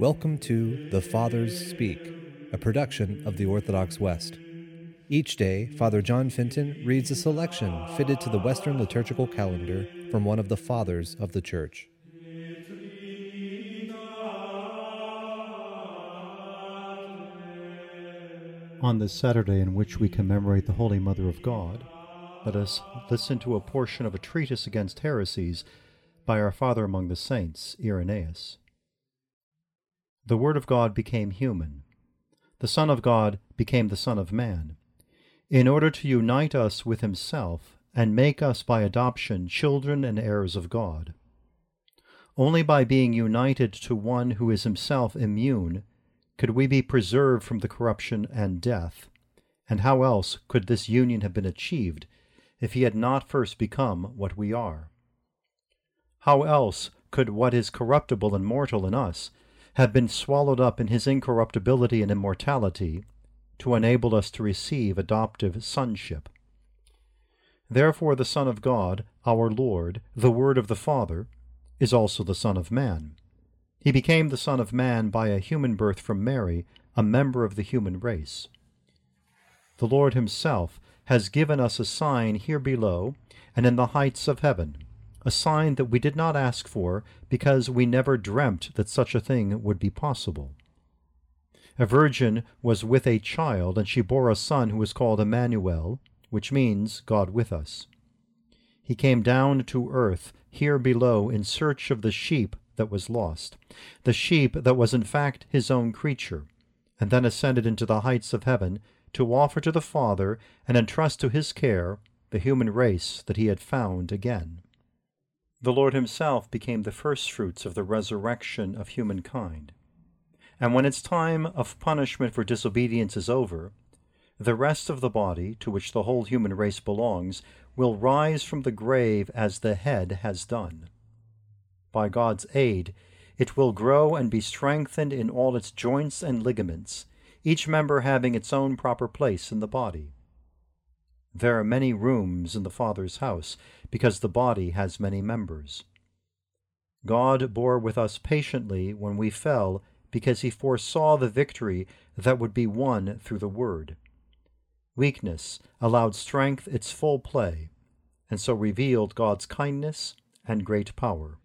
Welcome to The Fathers Speak, a production of the Orthodox West. Each day, Father John Fenton reads a selection fitted to the Western liturgical calendar from one of the Fathers of the Church. On this Saturday in which we commemorate the Holy Mother of God, let us listen to a portion of a treatise against heresies by our Father among the Saints, Irenaeus. The Word of God became human. The Son of God became the Son of Man, in order to unite us with Himself and make us by adoption children and heirs of God. Only by being united to one who is Himself immune could we be preserved from the corruption and death, and how else could this union have been achieved if he had not first become what we are? How else could what is corruptible and mortal in us have been swallowed up in his incorruptibility and immortality to enable us to receive adoptive sonship? Therefore the Son of God, our Lord, the Word of the Father, is also the Son of Man. He became the Son of Man by a human birth from Mary, a member of the human race. The Lord Himself has given us a sign here below and in the heights of heaven, a sign that we did not ask for because we never dreamt that such a thing would be possible. A virgin was with a child, and she bore a son who was called Emmanuel, which means God with us. He came down to earth here below in search of the sheep that was lost, the sheep that was in fact his own creature, and then ascended into the heights of heaven to offer to the Father and entrust to his care the human race that he had found again. The Lord himself became the firstfruits of the resurrection of humankind. And when its time of punishment for disobedience is over, the rest of the body, to which the whole human race belongs, will rise from the grave as the head has done by God's aid, it will grow and be strengthened in all its joints and ligaments, each member having its own proper place in the body. There are many rooms in the Father's house, because the body has many members. God bore with us patiently when we fell, because he foresaw the victory that would be won through the Word. Weakness allowed strength its full play, and so revealed God's kindness and great power.